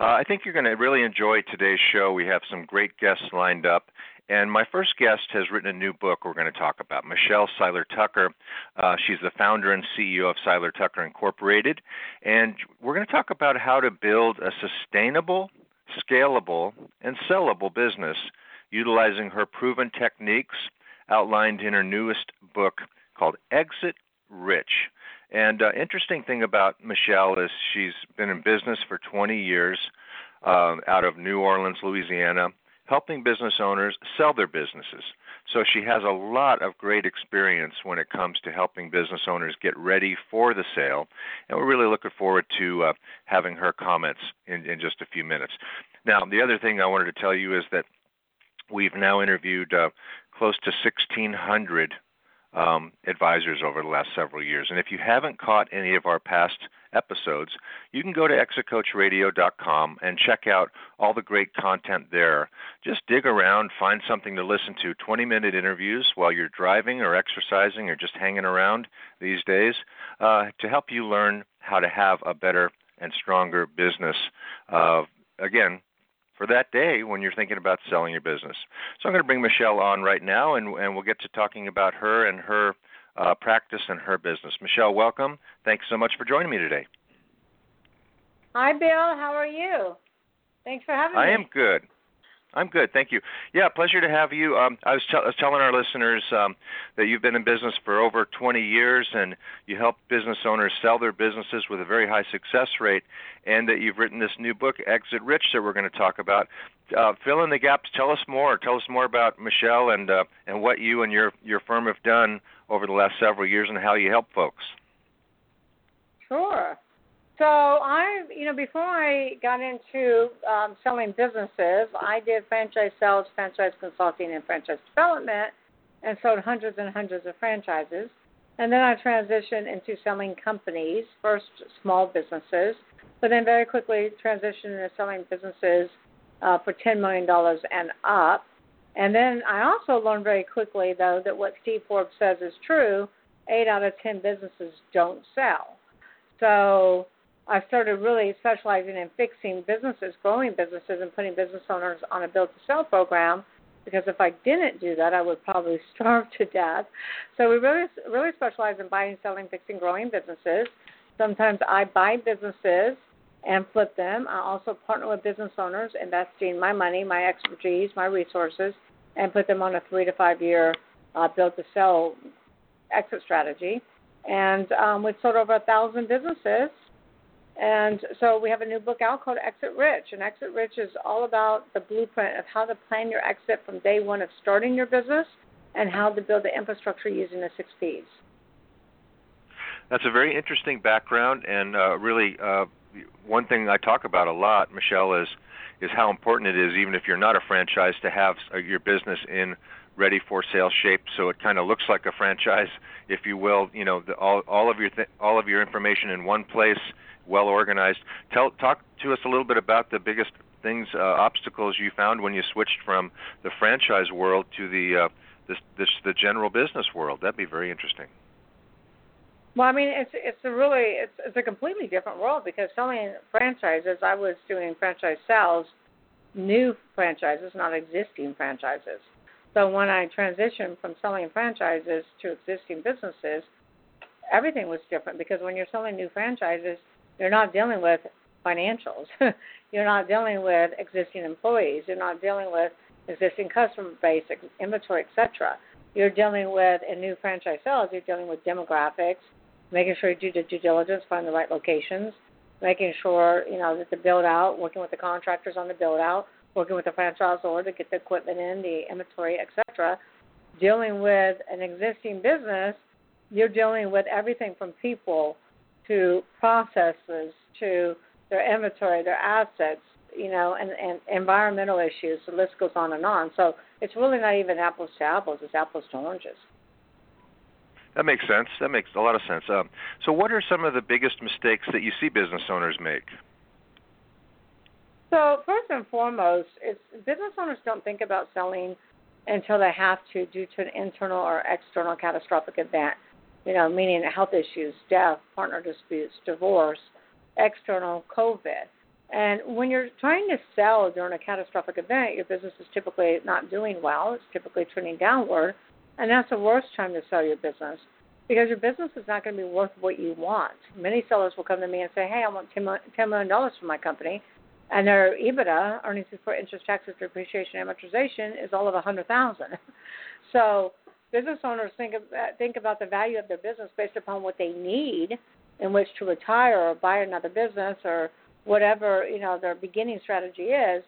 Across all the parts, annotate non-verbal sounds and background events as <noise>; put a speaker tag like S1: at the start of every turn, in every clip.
S1: Uh, I think you're going to really enjoy today's show. We have some great guests lined up. And my first guest has written a new book we're going to talk about, Michelle Seiler Tucker. Uh, she's the founder and CEO of Seiler Tucker Incorporated. And we're going to talk about how to build a sustainable, scalable, and sellable business utilizing her proven techniques outlined in her newest book called Exit Rich. And uh, interesting thing about Michelle is she's been in business for 20 years um, out of New Orleans, Louisiana, helping business owners sell their businesses. So she has a lot of great experience when it comes to helping business owners get ready for the sale. And we're really looking forward to uh, having her comments in, in just a few minutes. Now, the other thing I wanted to tell you is that we've now interviewed uh, close to 1,600 um, advisors over the last several years. And if you haven't caught any of our past episodes, you can go to exitcoachradio.com and check out all the great content there. Just dig around, find something to listen to 20 minute interviews while you're driving or exercising or just hanging around these days uh, to help you learn how to have a better and stronger business. Uh, again, for that day when you're thinking about selling your business. So I'm going to bring Michelle on right now, and, and we'll get to talking about her and her uh, practice and her business. Michelle, welcome. Thanks so much for joining me today.
S2: Hi, Bill. How are you? Thanks for having
S1: I
S2: me.
S1: I am good. I'm good, thank you. Yeah, pleasure to have you. Um, I, was I, was telling our listeners um, that you've been in business for over 20 years, and you help business owners sell their businesses with a very high success rate, and that you've written this new book, Exit Rich, that we're going to talk about. Uh, fill in the gaps. Tell us more. Tell us more about Michelle and uh, and what you and your your firm have done over the last several years, and how you help folks.
S2: Sure. So I, you know, before I got into um, selling businesses, I did franchise sales, franchise consulting, and franchise development, and sold hundreds and hundreds of franchises. And then I transitioned into selling companies, first small businesses, but then very quickly transitioned into selling businesses uh, for $10 million and up. And then I also learned very quickly, though, that what Steve Forbes says is true eight out of 10 businesses don't sell. So I started really specializing in fixing businesses, growing businesses, and putting business owners on a build to sell program. Because if I didn't do that, I would probably <laughs> starve to death. So we really, really specialize in buying, selling, fixing, growing businesses. Sometimes I buy businesses and flip them. I also partner with business owners, investing my money, my expertise, my resources, and put them on a three to five year uh, build to sell exit strategy. And um, we've sold over a thousand businesses and so we have a new book out called Exit Rich. And Exit Rich is all about the blueprint of how to plan your exit from day one of starting your business and how to build the infrastructure using the six Ps.
S1: That's a very interesting background, and uh, really uh, one thing I talk about a lot, Michelle, is is how important it is, even if you're not a franchise, to have uh, your business in ready for sale shape, so it kind of looks like a franchise, if you will. You know, the, all all of your th- all of your information in one place well organized. Tell talk to us a little bit about the biggest things, uh, obstacles you found when you switched from the franchise world to the uh, this, this the general business world. That'd be very interesting.
S2: Well, I mean, it's it's a really it's it's a completely different world because selling franchises, I was doing franchise sales, new franchises, not existing franchises. So when I transitioned from selling franchises to existing businesses, everything was different because when you're selling new franchises, you're not dealing with financials. <laughs> you're not dealing with existing employees. You're not dealing with existing customer base, inventory, etc. You're dealing with in new franchise sales. You're dealing with demographics, making sure you do the due diligence, find the right locations, making sure you know that the build out, working with the contractors on the build out, working with the franchisor to get the equipment in, the inventory, etc. Dealing with an existing business, you're dealing with everything from people to processes to their inventory, their assets, you know, and, and environmental issues. The list goes on and on. So it's really not even apples to apples; it's apples to oranges.
S1: That makes sense. That makes a lot of sense. Um, so, what are some of the biggest mistakes that you see business owners make?
S2: So, first and foremost, it's business owners don't think about selling until they have to due to an internal or external catastrophic event. You know, meaning health issues, death, partner disputes, divorce, external COVID. And when you're trying to sell during a catastrophic event, your business is typically not doing well. It's typically trending downward. And that's the worst time to sell your business because your business is not going to be worth what you want. Many sellers will come to me and say, hey, I want $10 million for my company. And their EBITDA, earnings before interest, taxes, depreciation, amortization, is all of 100000 <laughs> So business owners think, of, uh, think about the value of their business based upon what they need in which to retire or buy another business or whatever you know their beginning strategy is,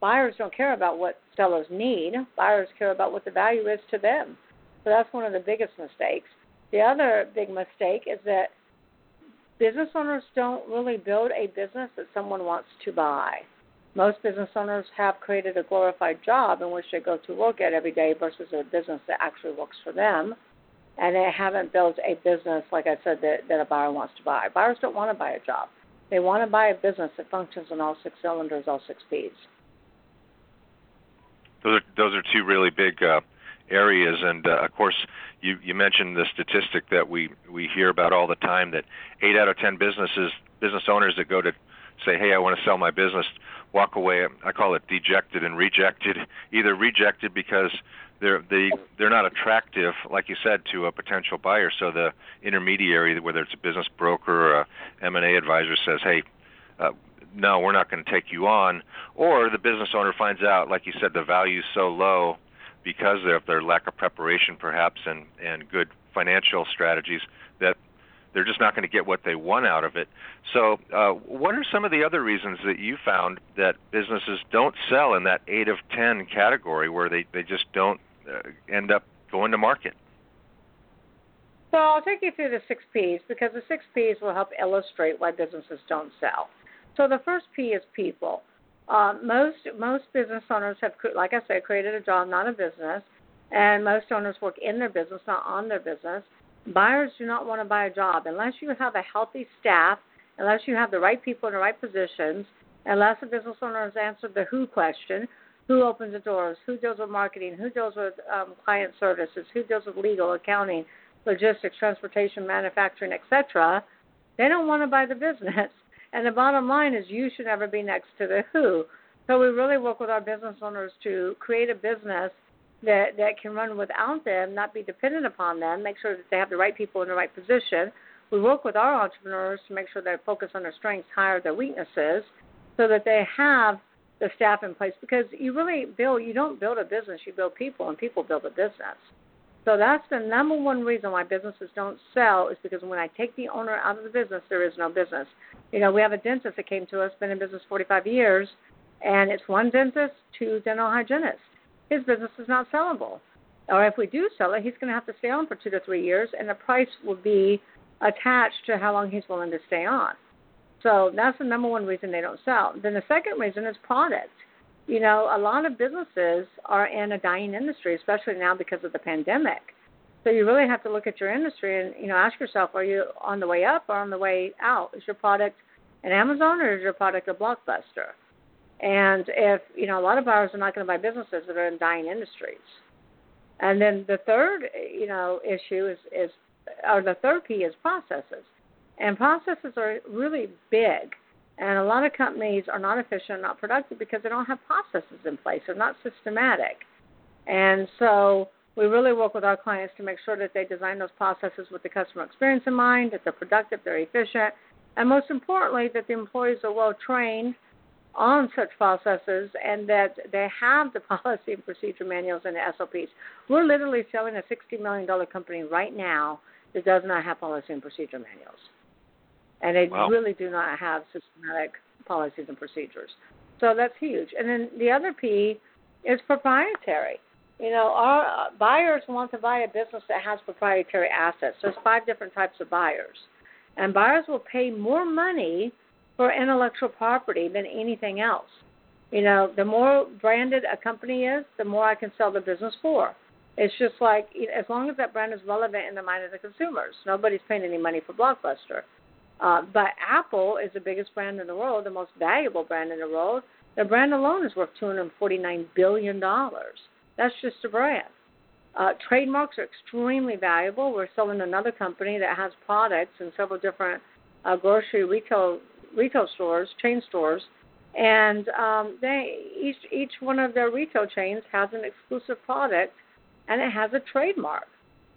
S2: buyers don't care about what sellers need. Buyers care about what the value is to them. So that's one of the biggest mistakes. The other big mistake is that business owners don't really build a business that someone wants to buy. Most business owners have created a glorified job in which they go to work at every day versus a business that actually works for them. And they haven't built a business, like I said, that, that a buyer wants to buy. Buyers don't want to buy a job. They want to buy a business that functions on all six cylinders, all six speeds.
S1: Those are those are two really big uh, areas, and uh, of course, you you mentioned the statistic that we we hear about all the time that eight out of ten businesses business owners that go to say, hey, I want to sell my business, walk away. I call it dejected and rejected. <laughs> Either rejected because they're they they're not attractive, like you said, to a potential buyer. So the intermediary, whether it's a business broker or a M&A advisor, says, "Hey, uh, no, we're not going to take you on," or the business owner finds out, like you said, the value's so low because of their lack of preparation, perhaps, and and good financial strategies they're just not going to get what they want out of it. So, uh, what are some of the other reasons that you found that businesses don't sell in that eight of ten category, where they they just don't uh, end up going to market?
S2: So I'll take you through the six P's because the six P's will help illustrate why businesses don't sell. So the first P is people. Uh, most most business owners have, like I said, created a job, not a business, and most owners work in their business, not on their business. Buyers do not want to buy a job unless you have a healthy staff, unless you have the right people in the right positions, unless the business owner has answered the who question, who opens the doors, who deals with marketing, who deals with um, client services, who deals with legal, accounting, logistics, transportation, manufacturing, etc. They don't want to buy the business. <laughs> And the bottom line is you should never be next to the who. So we really work with our business owners to create a business that that can run without them, not be dependent upon them, make sure that they have the right people in the right position. We work with our entrepreneurs to make sure they focus on their strengths, hire their weaknesses, so that they have the staff in place. Because you really build you don't build a business you build people and people build a business. So that's the number one reason why businesses don't sell is because when i take the owner out of the business there is no business. You know we have a dentist that came to us been in business 45 years and it's one dentist two dental hygienists his business is not sellable or if we do sell it he's going to have to stay on for two to three years and the price will be attached to how long he's willing to stay on so that's the number one reason they don't sell. Then the second reason is product. You know, a lot of businesses are in a dying industry, especially now because of the pandemic. So you really have to look at your industry and you know ask yourself: Are you on the way up or on the way out? Is your product an Amazon or is your product a blockbuster? And if you know a lot of buyers are not going to buy businesses that are in dying industries. And then the third, you know, issue is is or the third P is processes. And processes are really big. And a lot of companies are not efficient, not productive because they don't have processes in place. They're not systematic. And so we really work with our clients to make sure that they design those processes with the customer experience in mind, that they're productive, they're efficient, and most importantly, that the employees are well trained on such processes and that they have the <laughs> policy and procedure manuals and the SOPs. We're literally selling a $60 million company right now that does not have policy and procedure manuals. And they
S1: wow.
S2: really do not have systematic policies and procedures. So that's huge. And then the other P is proprietary. You know, our uh, buyers want to buy a business that has proprietary assets. There's five different types of buyers. And buyers will pay more money for intellectual property than anything else. You know, the more branded a company is, the more I can sell the business for. It's just like as long as that brand is relevant in the mind of the consumers. Nobody's paying any money for Blockbuster. Uh, but Apple is the biggest brand in the world, the most valuable brand in the world. The brand alone is worth $249 billion. That's just a brand. Uh, trademarks are extremely valuable. We're selling another company that has products in several different uh, grocery retail retail stores, chain stores, and um, they each each one of their retail chains has an exclusive product, and it has a trademark.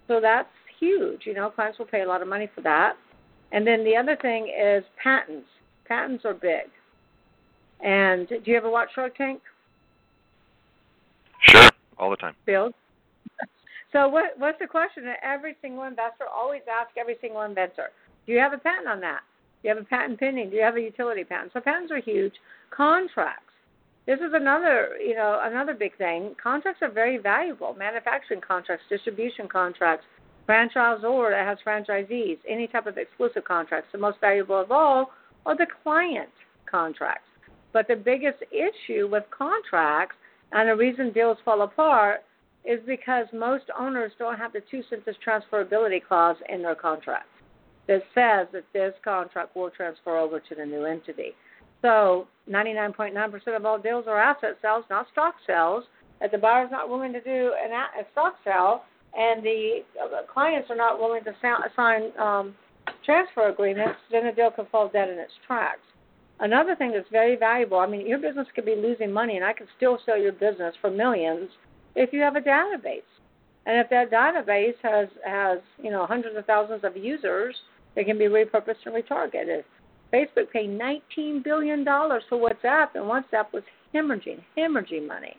S2: So that's huge. You know, clients will pay a lot of money for that. And then the other thing is patents. Patents are big. And do you ever watch Shark Tank?
S1: Sure, all the time.
S2: Bill. <laughs> So what what's the question that every single investor always asks every single inventor? Do you have a patent on that? Do you have a patent pending? Do you have a utility patent? So patents are huge. Contracts. This is another, you know, another big thing. Contracts are very valuable. Manufacturing contracts, distribution contracts, franchisor that has franchisees, any type of exclusive contracts. The most valuable of all are the client contracts. But the biggest issue with contracts and the reason deals fall apart is because most owners don't have the two sentence transferability clause in their contract that says that this contract will transfer over to the new entity. So 99.9% of all deals are asset sales, not stock sales. If the buyer is not willing to do an, a stock sale and the clients are not willing to sign um, transfer agreements, then the deal can fall dead in its tracks. Another thing that's very valuable, I mean, your business could be losing money, and I can still sell your business for millions if you have a database. And if that database has has you know hundreds of thousands of users, they can be repurposed and retargeted. Facebook paid 19 billion dollars for WhatsApp, and WhatsApp was hemorrhaging hemorrhaging money.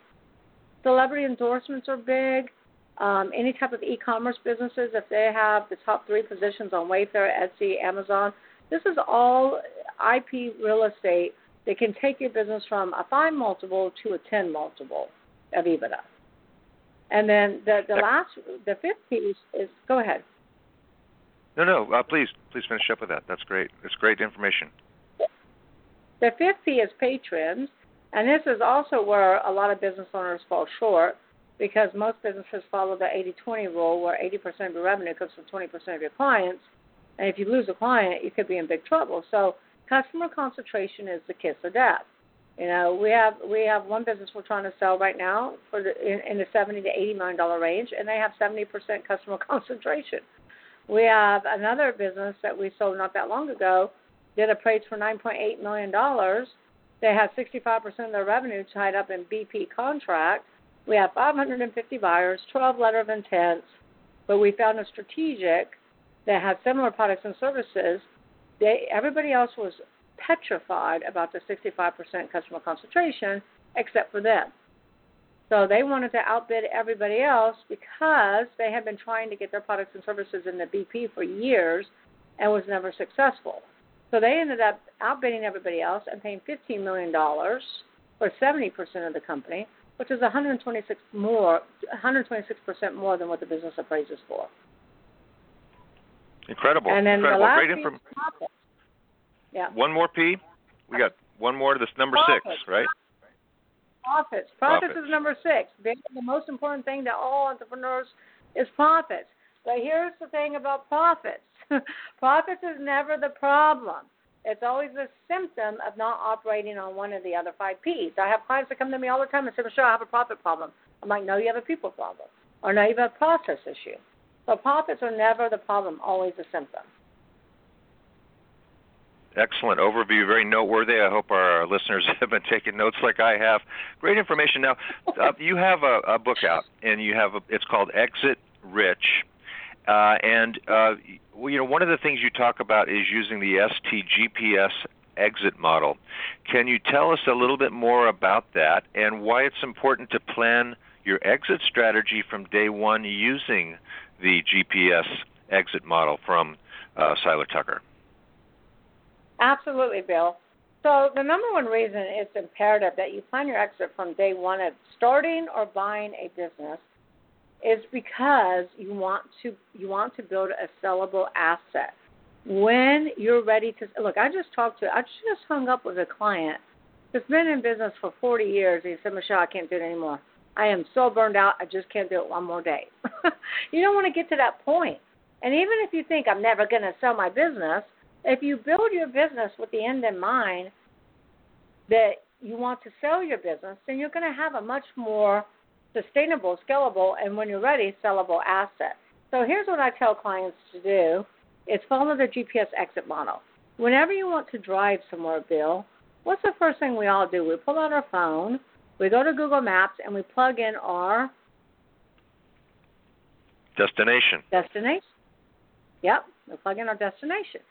S2: Celebrity endorsements are big. Um, any type of e-commerce businesses, if they have the top three positions on Wayfair, Etsy, Amazon, this is all IP real estate that can take your business from a five multiple to a ten multiple of EBITDA. And then the the last, the fifth piece is go ahead.
S1: No, no, uh, please, please finish up with that. That's great. It's great information.
S2: The fifth P is patrons, and this is also where a lot of business owners fall short because most businesses follow the 80-20 rule, where 80% of your revenue comes from 20% of your clients, and if you lose a client, you could be in big trouble. So customer concentration is the kiss of death. You know, we have we have one business we're trying to sell right now for the in, in the seventy to eighty million dollar range, and they have seventy percent customer <laughs> concentration. We have another business that we sold not that long ago, did a price for nine point eight million dollars. They have sixty five percent of their revenue tied up in BP contracts. We have five hundred and fifty buyers, twelve letter of intents, but we found a strategic that had similar products and services, they everybody else was petrified about the 65% customer concentration except for them. So they wanted to outbid everybody else because they had been trying to get their products and services in the BP for years and was never successful. So they ended up outbidding everybody else and paying $15 million for 70% of the company, which is 126 more, 126% more than what the business appraises for.
S1: Incredible.
S2: And then
S1: Incredible.
S2: the last
S1: Great
S2: profit. Yeah.
S1: One more P. We got one more to this number
S2: Profits.
S1: six, right?
S2: Profits. Profits.
S1: Profits.
S2: is number six. The most important thing to all entrepreneurs is profits. But here's the thing about profits. <laughs> profits is never the problem. It's always the symptom of not operating on one of the other five P's. I have clients that come to me all the time and say, Michelle, I have a profit problem. I'm like, no, you have a people problem. Or no, you have a process issue. So profits are never the problem, always a symptom.
S1: Excellent overview, very noteworthy. I hope our listeners <laughs> have been taking notes like I have. Great information. Now, uh, you have a, a book out, and you have a, it's called Exit Rich, Uh, and uh, well, you know, one of the things you talk about is using the STGPS exit model. Can you tell us a little bit more about that and why it's important to plan your exit strategy from day one using the GPS exit model from uh, Seiler Tucker?
S2: Absolutely, Bill. So the number one reason it's imperative that you plan your exit from day one of starting or buying a business is because you want to you want to build a sellable asset. When you're ready to look, I just talked to I just hung up with a client that's been in business for 40 years. He said, Michelle, I can't do it anymore. I am so burned out. I just can't do it one more day. <laughs> you don't want to get to that point. And even if you think I'm never going to sell my business, if you build your business with the end in mind that you want to sell your business, then you're going to have a much more sustainable, scalable, and when you're ready, sellable asset. So here's what I tell clients to do is follow the GPS exit model. Whenever you want to drive somewhere, Bill, what's the first thing we all do? We pull out our phone, we go to Google Maps, and we plug in our
S1: destination.
S2: Destination. Yep, we plug in our destination.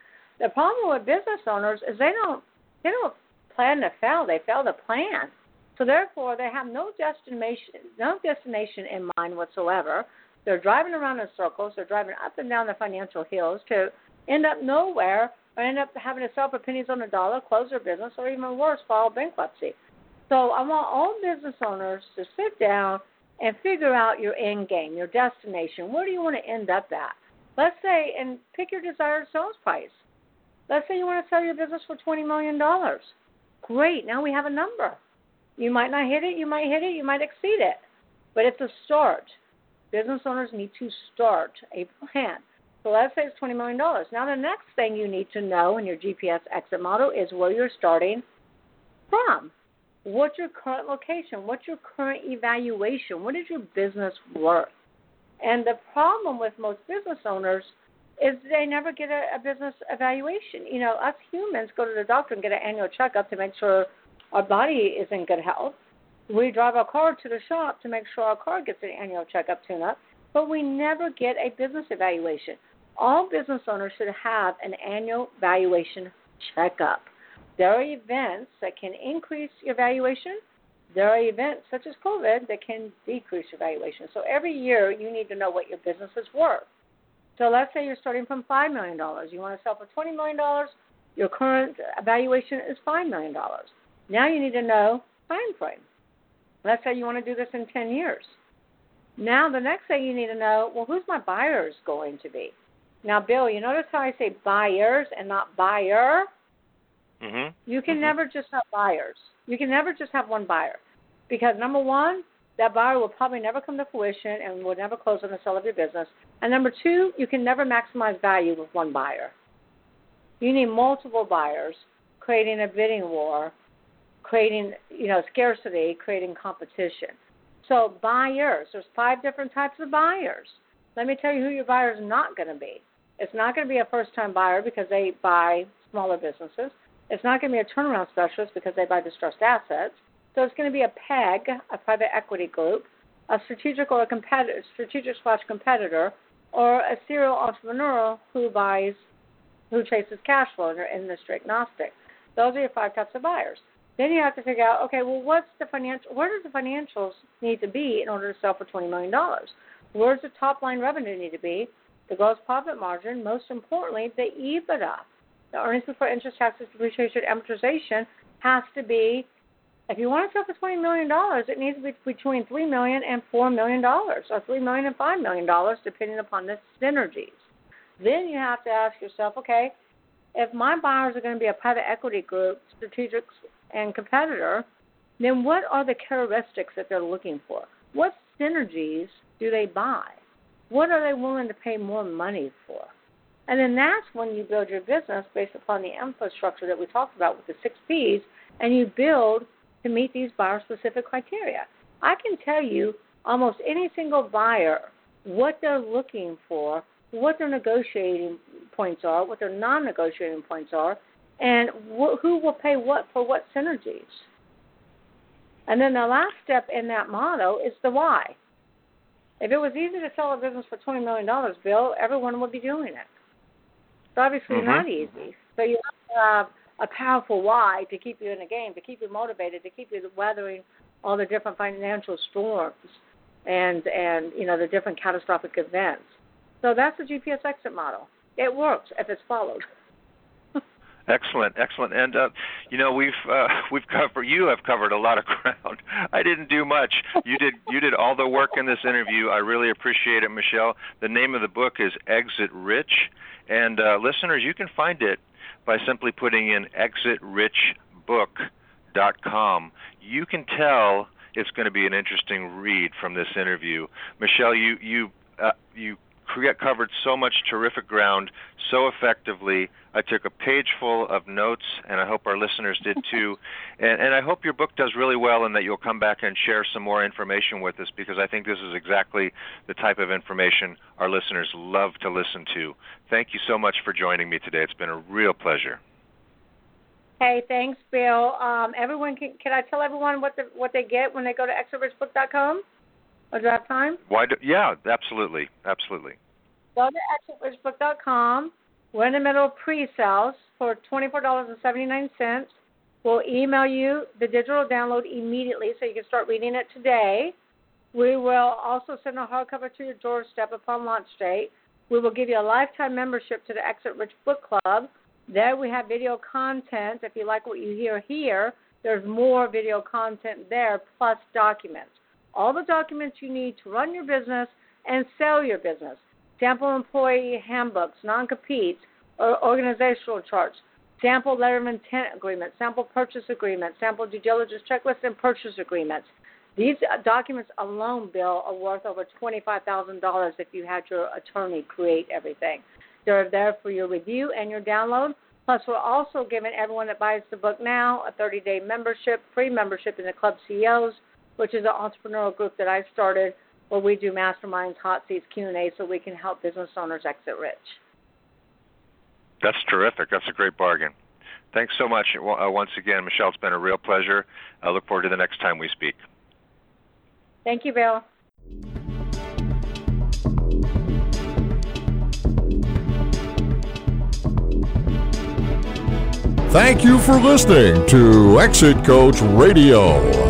S2: The problem with business owners is they don't they don't plan to fail; they fail to plan. So therefore, they have no destination no destination in mind whatsoever. They're driving around in circles. They're driving up and down the financial hills to end up nowhere or end up having to sell for pennies on the dollar, close their business, or even worse, file bankruptcy. So I want all business owners to sit down and figure out your end game, your destination. Where do you want to end up at? Let's say, and pick your desired sales price. Let's say you want to sell your business for $20 million. Great, now we have a number. You might not hit it, you might hit it, you might exceed it, but it's a start. Business owners need to start a plan. So let's say it's $20 million. Now, the next thing you need to know in your GPS exit model is where you're starting from. What's your current location? What's your current evaluation? What is your business worth? And the problem with most business owners is they never get a, a business evaluation. You know, us humans go to the doctor and get an annual checkup to make sure our body is in good health. We drive our car to the shop to make sure our car gets an annual checkup tune up, but we never get a business evaluation. All business owners should have an annual valuation checkup. There are events that can increase your valuation. There are events such as COVID that can decrease your valuation. So every year you need to know what your business is worth. So let's say you're starting from $5 million. You want to sell for $20 million. Your current valuation is $5 million. Now you need to know time frame. Let's say you want to do this in 10 years. Now the next thing you need to know, well, who's my buyers going to be? Now, Bill, you notice how I say buyers and not buyer?
S1: Mm-hmm.
S2: You can
S1: mm-hmm.
S2: never just have buyers. You can never just have one buyer. Because number one, that buyer will probably never come to fruition and will never close on the sale of your business. And number two, you can never maximize value with one buyer. You need multiple buyers, creating a bidding war, creating you know scarcity, creating competition. So buyers, there's five different types of buyers. Let me tell you who your buyer is not going to be. It's not going to be a first-time buyer because they buy smaller businesses. It's not going to be a turnaround specialist because they buy distressed assets. So it's going to be a PEG, a private equity group, a strategic or a competitor, strategic slash competitor, or a serial entrepreneur who buys, who chases cash flow and they're industry agnostic. Those are your five types of buyers. Then you have to figure out, okay, well, what's the financial? Where does the financials need to be in order to sell for twenty million dollars? Where's the top line revenue need to be? The gross profit margin. Most importantly, the EBITDA, the earnings before interest, taxes, depreciation, amortization has to be if you want to sell for twenty million dollars, it needs to be between three million and four million dollars, or three million and five million dollars, depending upon the synergies. Then you have to ask yourself, okay, if my buyers are going to be a private equity group, strategic and competitor, then what are the characteristics that they're looking for? What synergies do they buy? What are they willing to pay more money for? And then that's when you build your business based upon the infrastructure that we talked about with the six P's, and you build to meet these buyer specific criteria. I can tell you almost any single buyer what they're looking for, what their negotiating points are, what their non negotiating points are, and wh- who will pay what for what synergies. And then the last step in that model is the why. If it was easy to sell a business for $20 million, Bill, everyone would be doing it. It's obviously
S1: mm-hmm.
S2: not easy. So you have to have a powerful why to keep you in the game, to keep you motivated, to keep you weathering all the different financial storms and and you know the different catastrophic events. So that's the GPS exit model. It works if it's followed. <laughs>
S1: Excellent, excellent. And uh, you know we've uh, <laughs> we've covered you have covered a lot of <laughs> ground. I didn't do much. You did you did all the work in this interview. I really appreciate it, Michelle. The name of the book is Exit Rich, and uh, listeners, you can find it by simply putting in exitrichbook.com. You can tell it's going to be an interesting read from this interview. Michelle, you you uh, you covered so much terrific ground so effectively. I took a page full of notes, and I hope our listeners did <laughs> too. And, and I hope your book does really well and that you'll come back and share some more information with us because I think this is exactly the type of information our listeners love to listen to. Thank you so much for joining me today. It's been a real pleasure.
S2: Hey, thanks, Bill. Um, everyone, can, can I tell everyone what the, what they get when they go to exitrichbook.com? Or do I have time?
S1: Why? Do, yeah, absolutely, absolutely.
S2: Go to exitrichbook.com. We're in the middle of pre-sales for $24.79. We'll email you the digital download immediately so you can start reading it today. We will also send a hardcover to your doorstep upon launch date. We will give you a lifetime membership to the Exit Rich Book Club. There we have video content. If you like what you hear here, there's more video content there plus documents all the documents you need to run your business and sell your business. Sample employee handbooks, non-competes, or organizational charts, sample letter of intent agreements, sample purchase agreements, sample due diligence checklist, and purchase agreements. These documents alone, Bill, are worth over $25,000 if you had your attorney create everything. They're there for your review and your download. Plus, we're also giving everyone that buys the book now a 30-day membership, free membership in the Club CEOs which is an entrepreneurial group that I started where we do masterminds, hot seats, Q&A so we can help business owners exit rich.
S1: That's terrific. That's a great bargain. Thanks so much uh, once again, Michelle. It's been a real pleasure. I look forward to the next time we speak.
S2: Thank you, Bill.
S3: Thank you for listening to Exit Coach Radio.